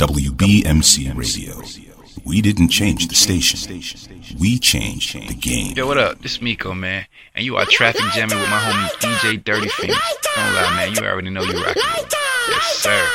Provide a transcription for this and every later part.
WBMC Radio. We didn't change the station. We changed the game. Yo, what up? This is Miko, man. And you are traffic jamming with my homie DJ Dirty Fingers. Don't lie, man. You already know you rocking. Yes, sir.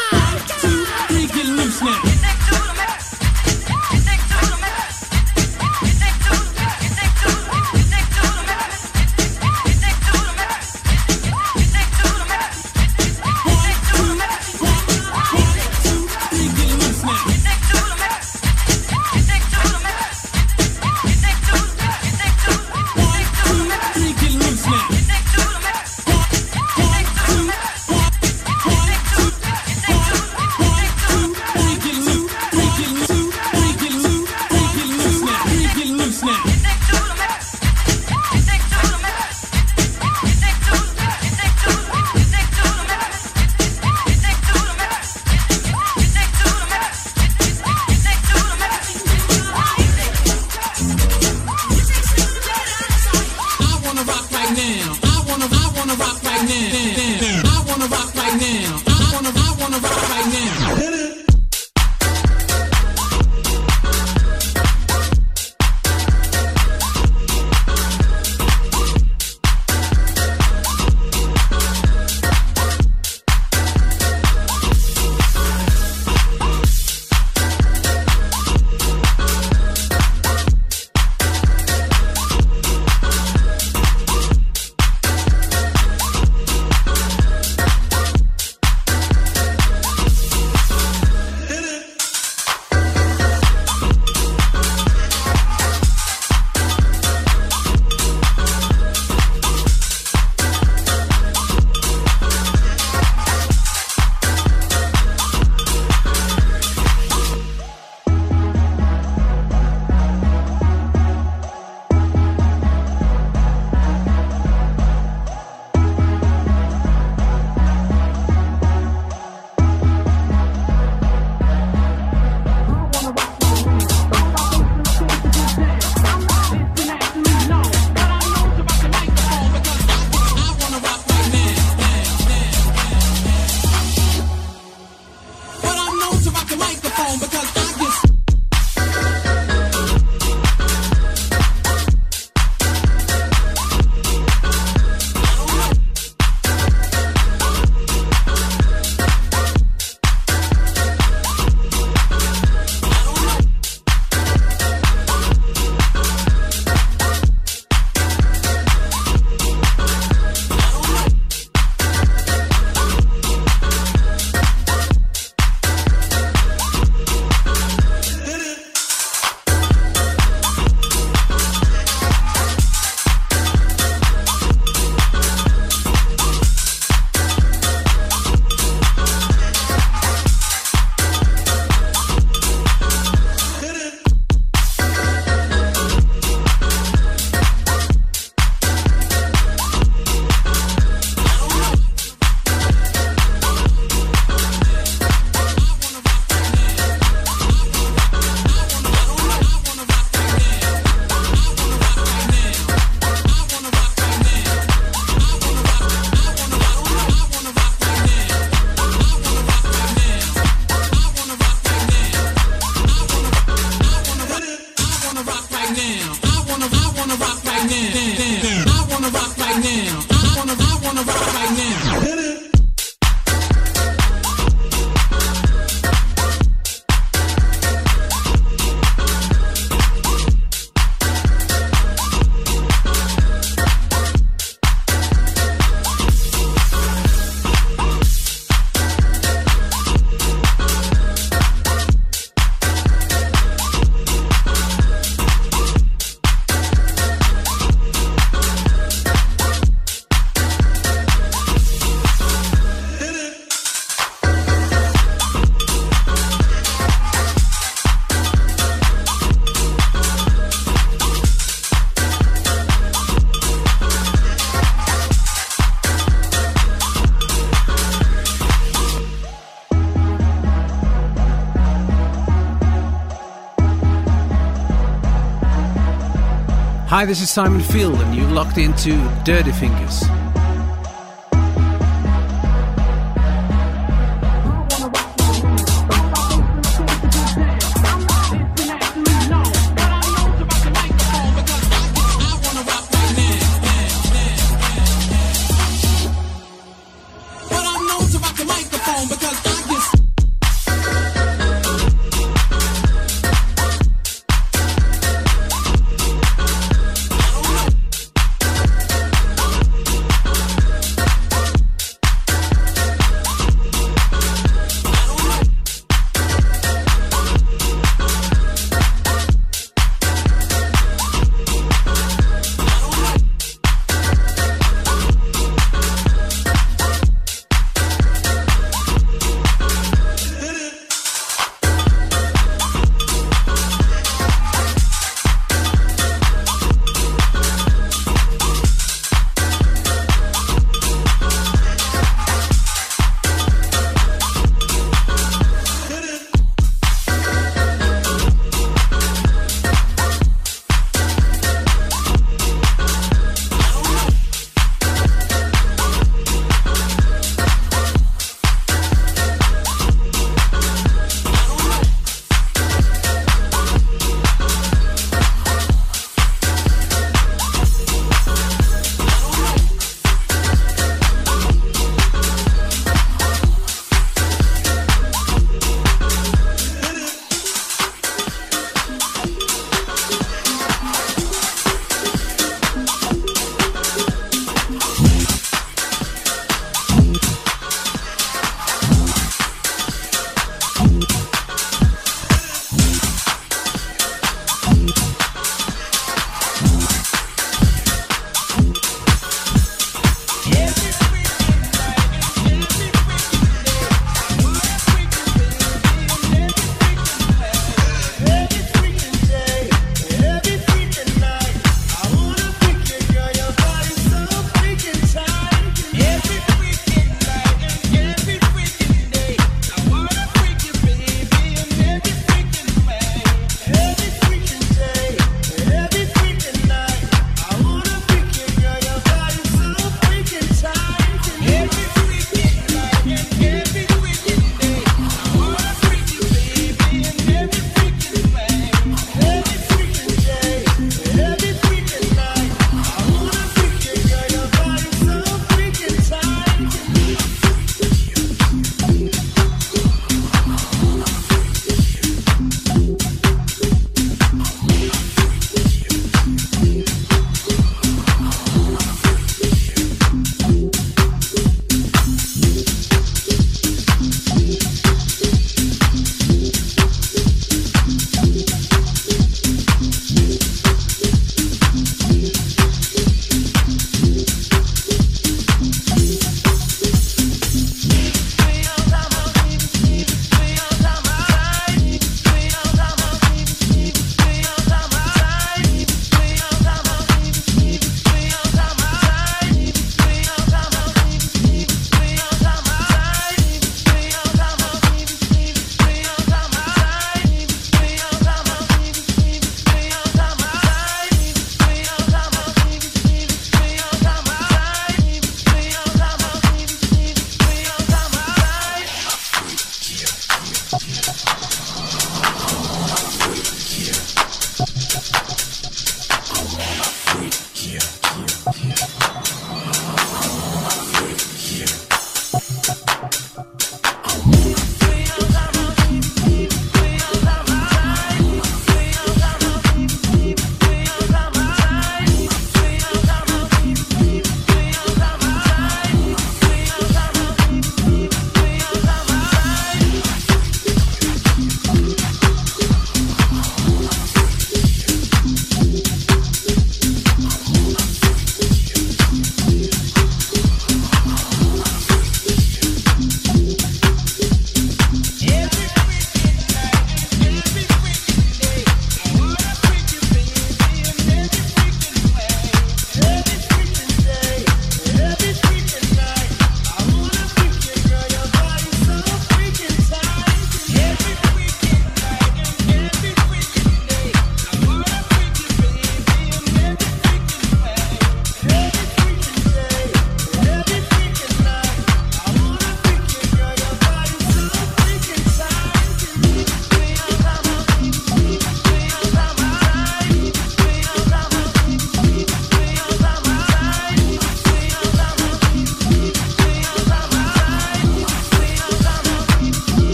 Hi, this is Simon Field, and you're locked into Dirty Fingers.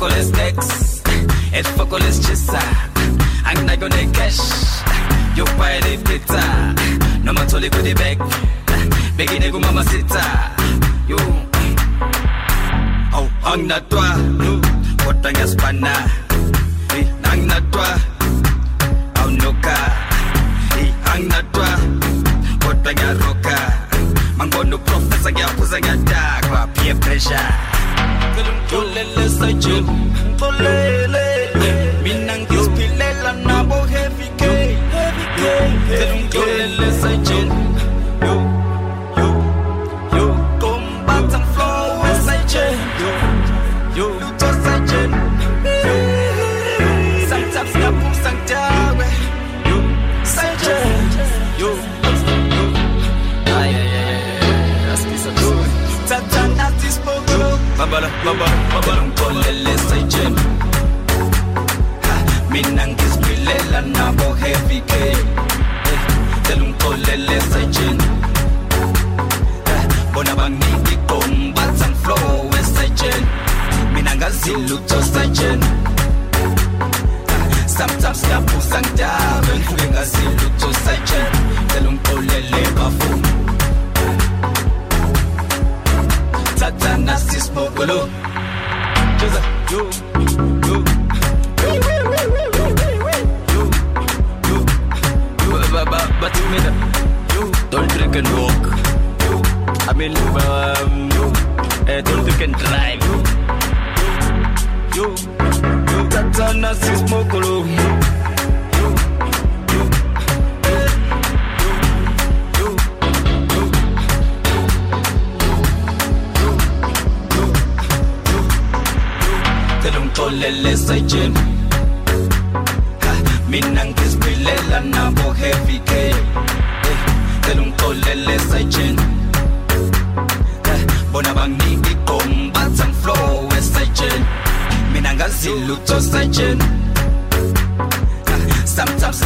poco les dex, et poco I'm ang gonna cash, You pae the pizza. no matter what they beg, begi ne good mama sita, You. Oh, ang na toa, no, kotang espana, ang na toa, au noka, ang na toa, professor peer pressure. sai chim to le le minang kis pilela na bo heavy k heavy yo yo yo combat and flow sai chim yo yo to sai chim sang tap tap sang tap yo sai chim yo Tatana dispo Babala babala babala angidabe ngiqhubeka sile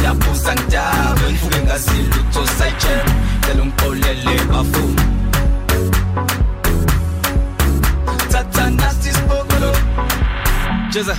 야 부상 잡은 후갱가 실루토 사이첸 델롱폴렐레 바푸 타타나스티스 보그로 제자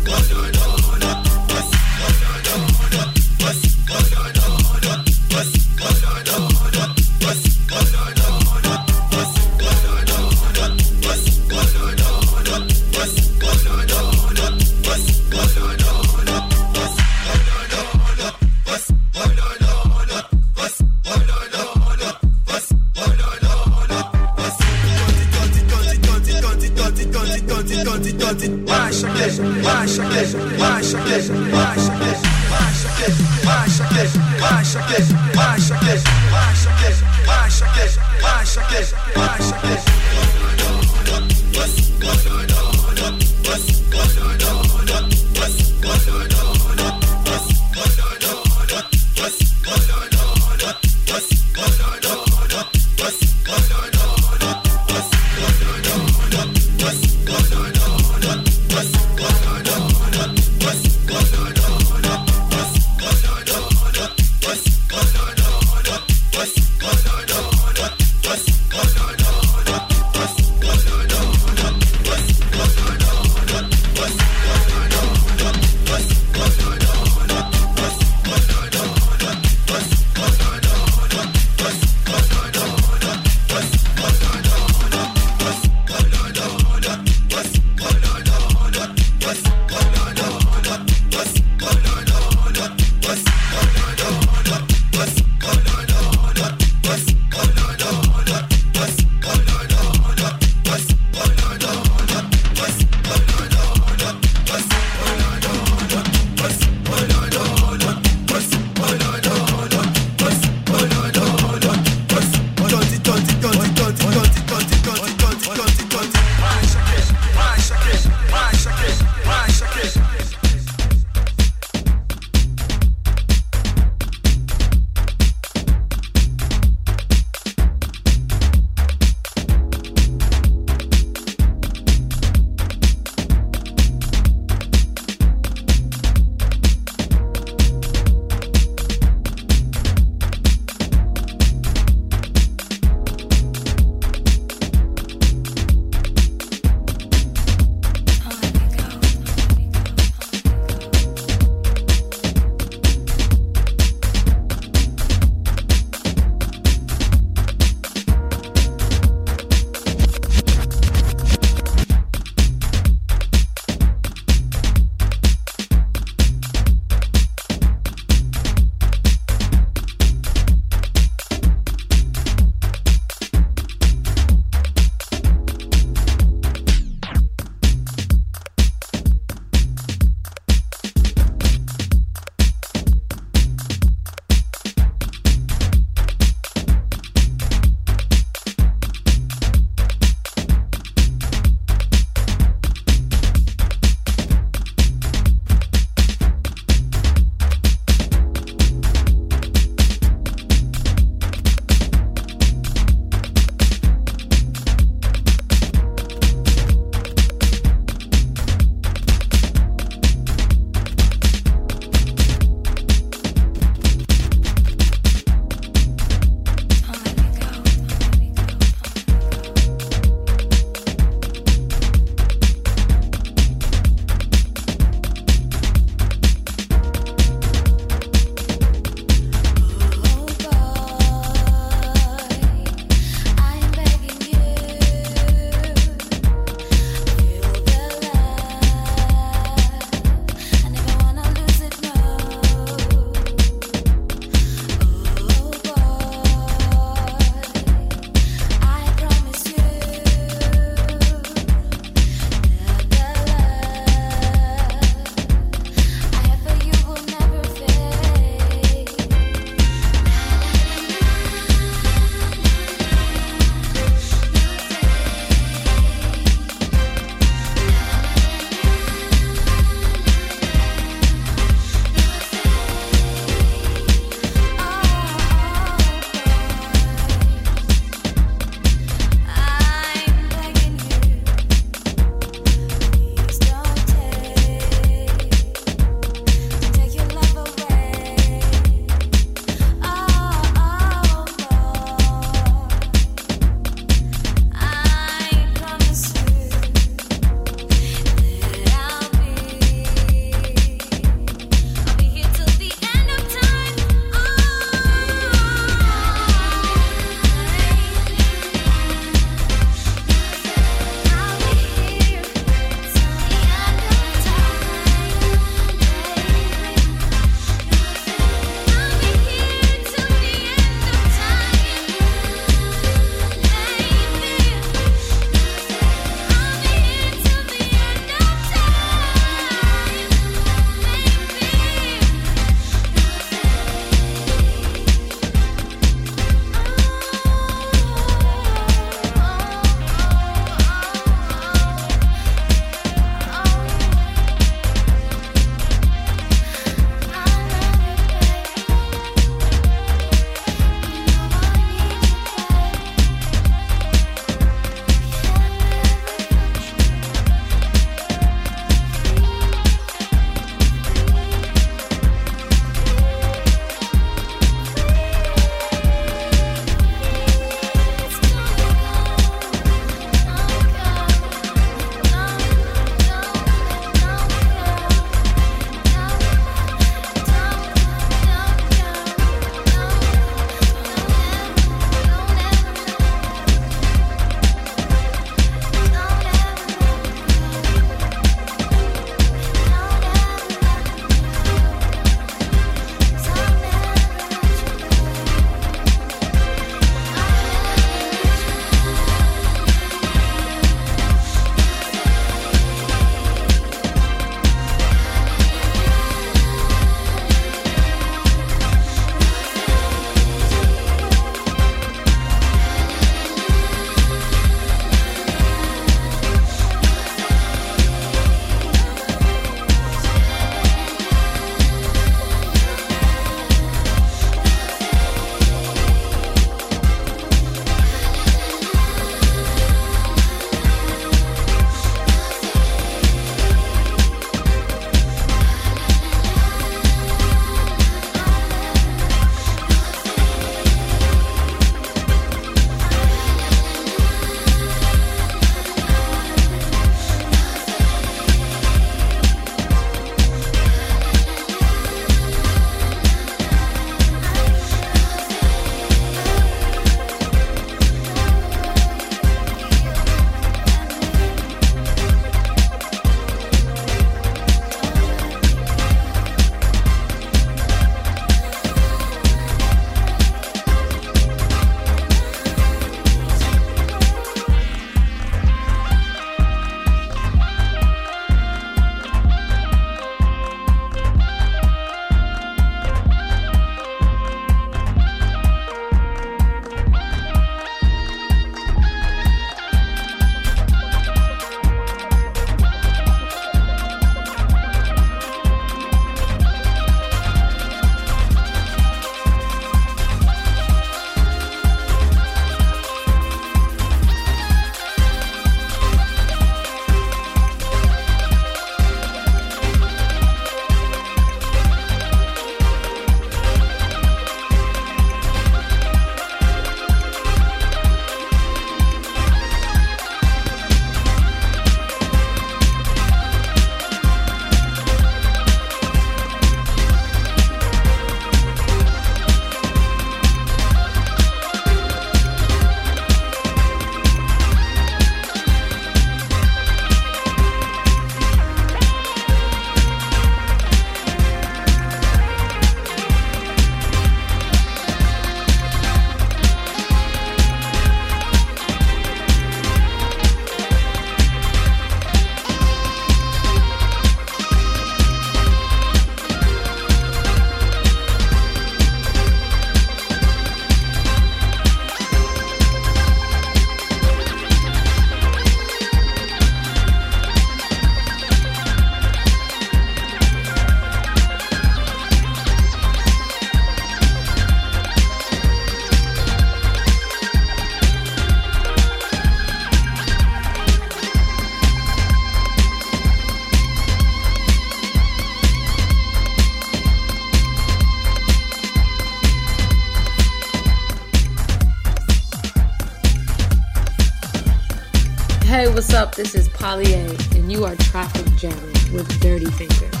what's up? This is Polly A, and you are traffic jamming with Dirty Fingers.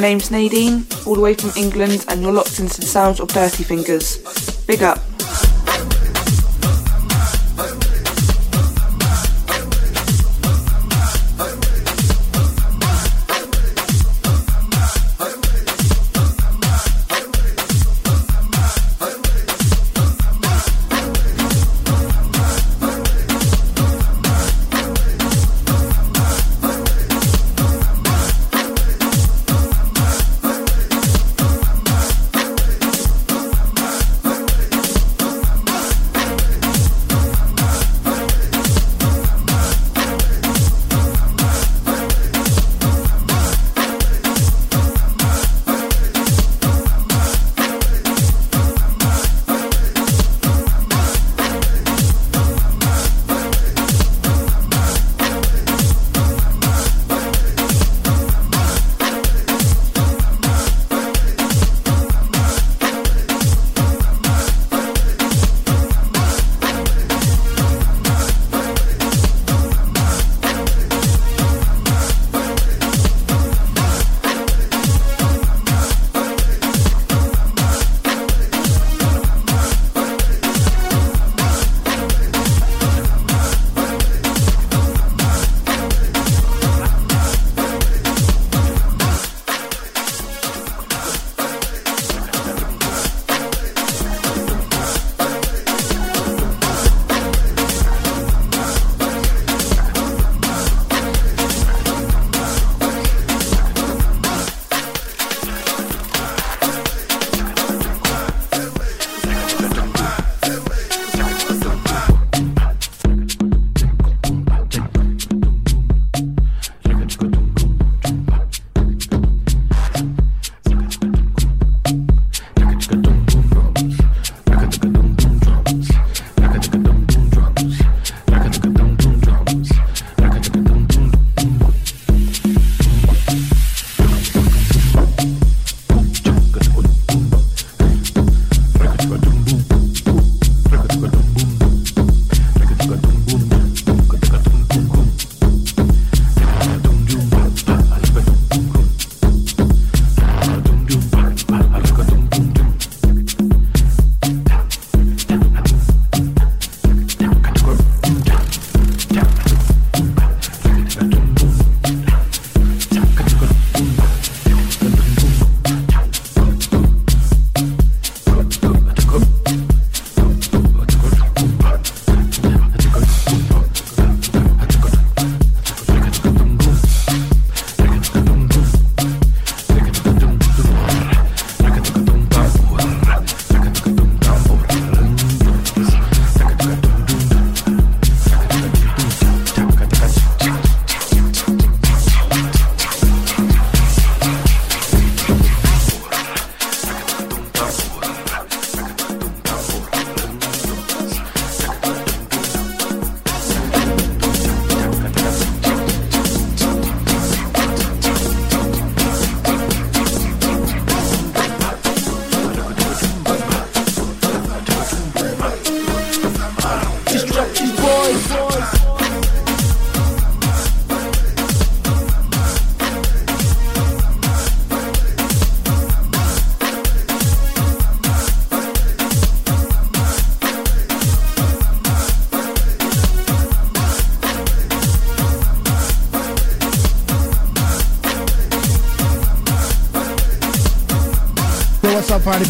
Name's Nadine, all the way from England, and you're locked into the sounds of Dirty Fingers. Big up.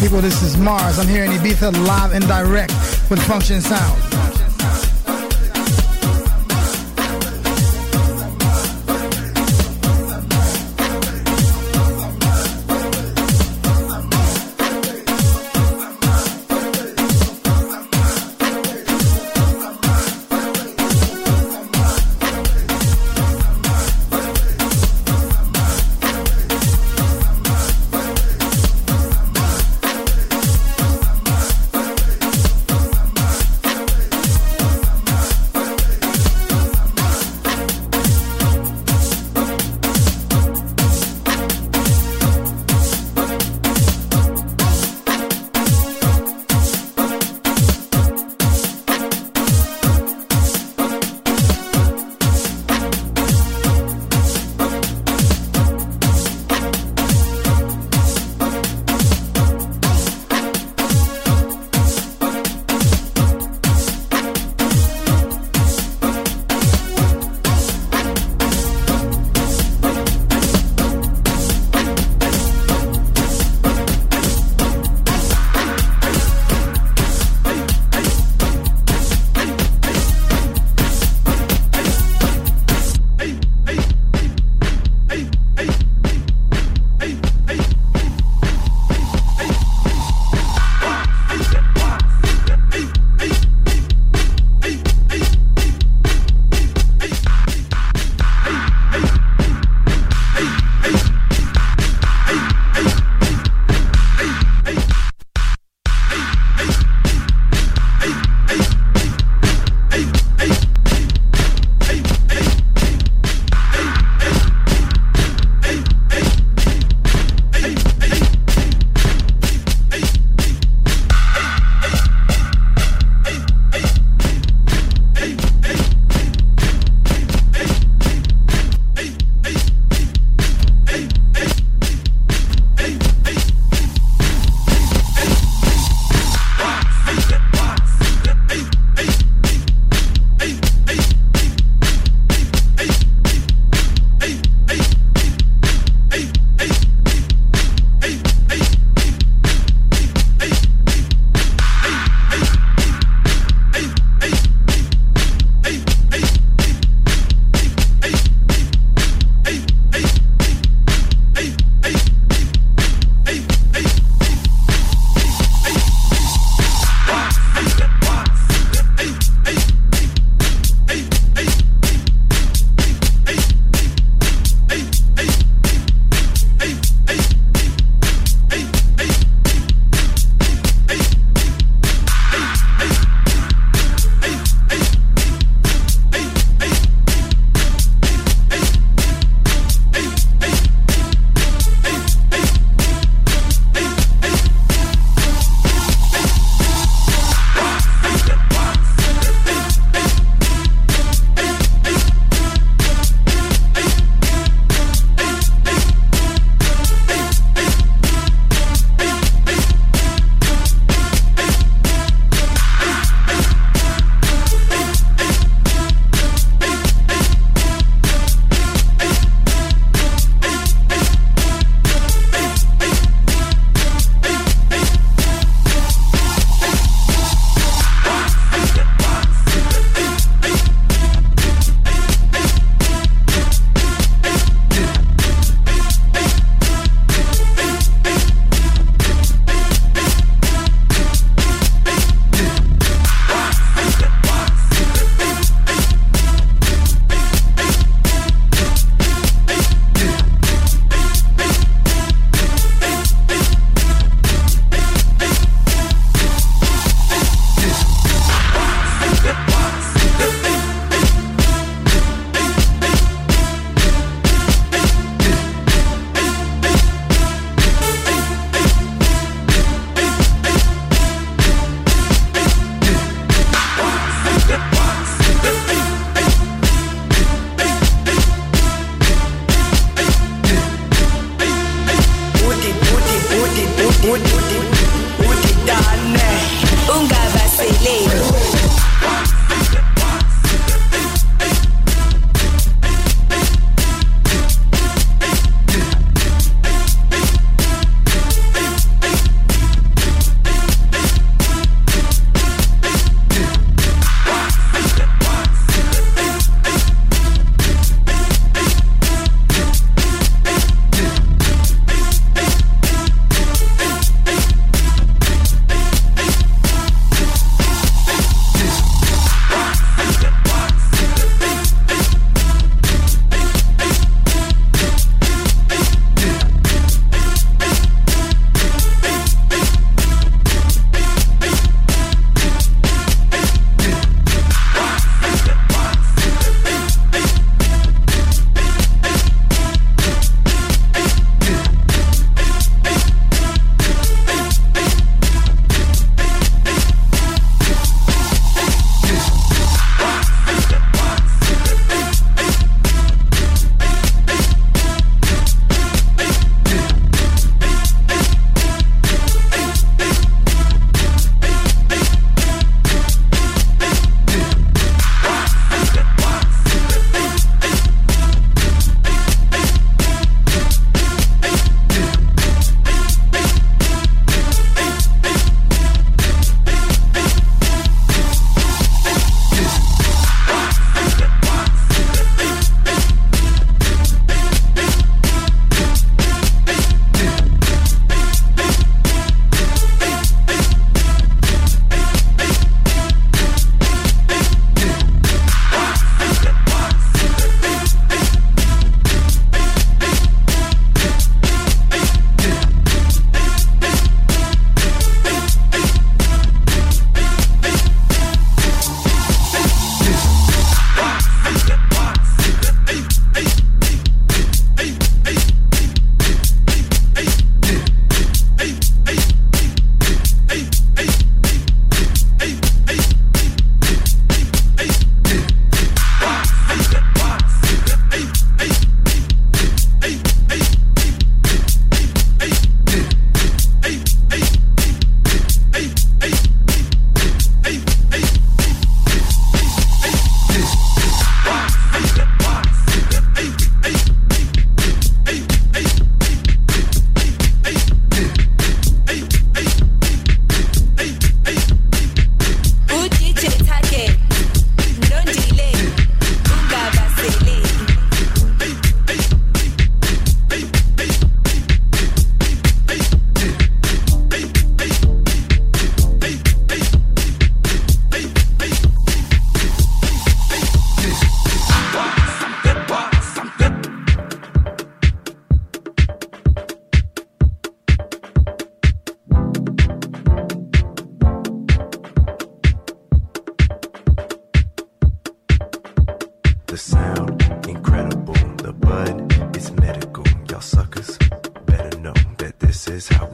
People? This is Mars. I'm here in Ibiza live and direct with Function Sound.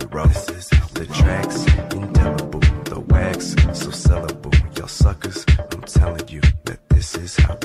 the roses, the tracks, indelible, the wax, so sellable. Y'all suckers, I'm telling you that this is how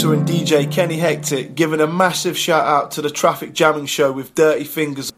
producer and DJ Kenny Hectic giving a massive shout out to the Traffic Jamming Show with Dirty Fingers.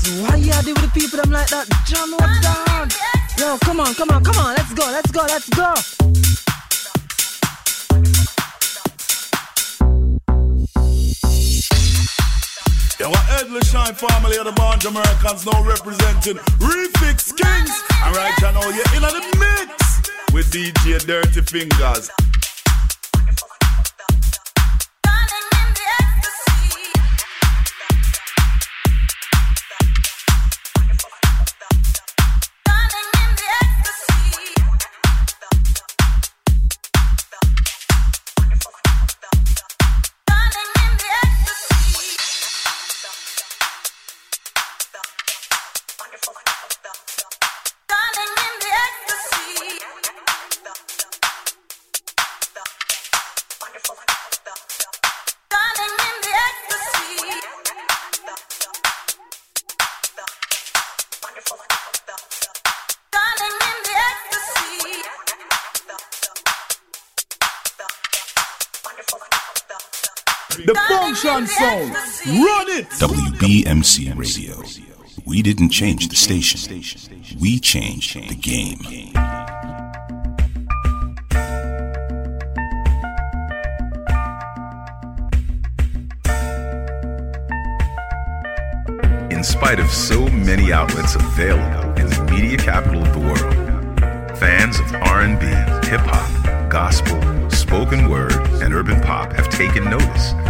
Dirty fingers. Why you deal with the people them like that? John, what's down? Yo, come on, come on, come on. Let's go, let's go, let's go. Yeah, what Edley Shine family of the Bond Americans now representing Refix Kings. Alright, right know, you're in the mix with DJ Dirty Fingers. The function. Run it. WBMC Radio. We didn't change the station. We changed the game. In spite of so many outlets available in the media capital of the world, fans of R&B, hip hop, gospel, spoken word, and urban pop have taken notice of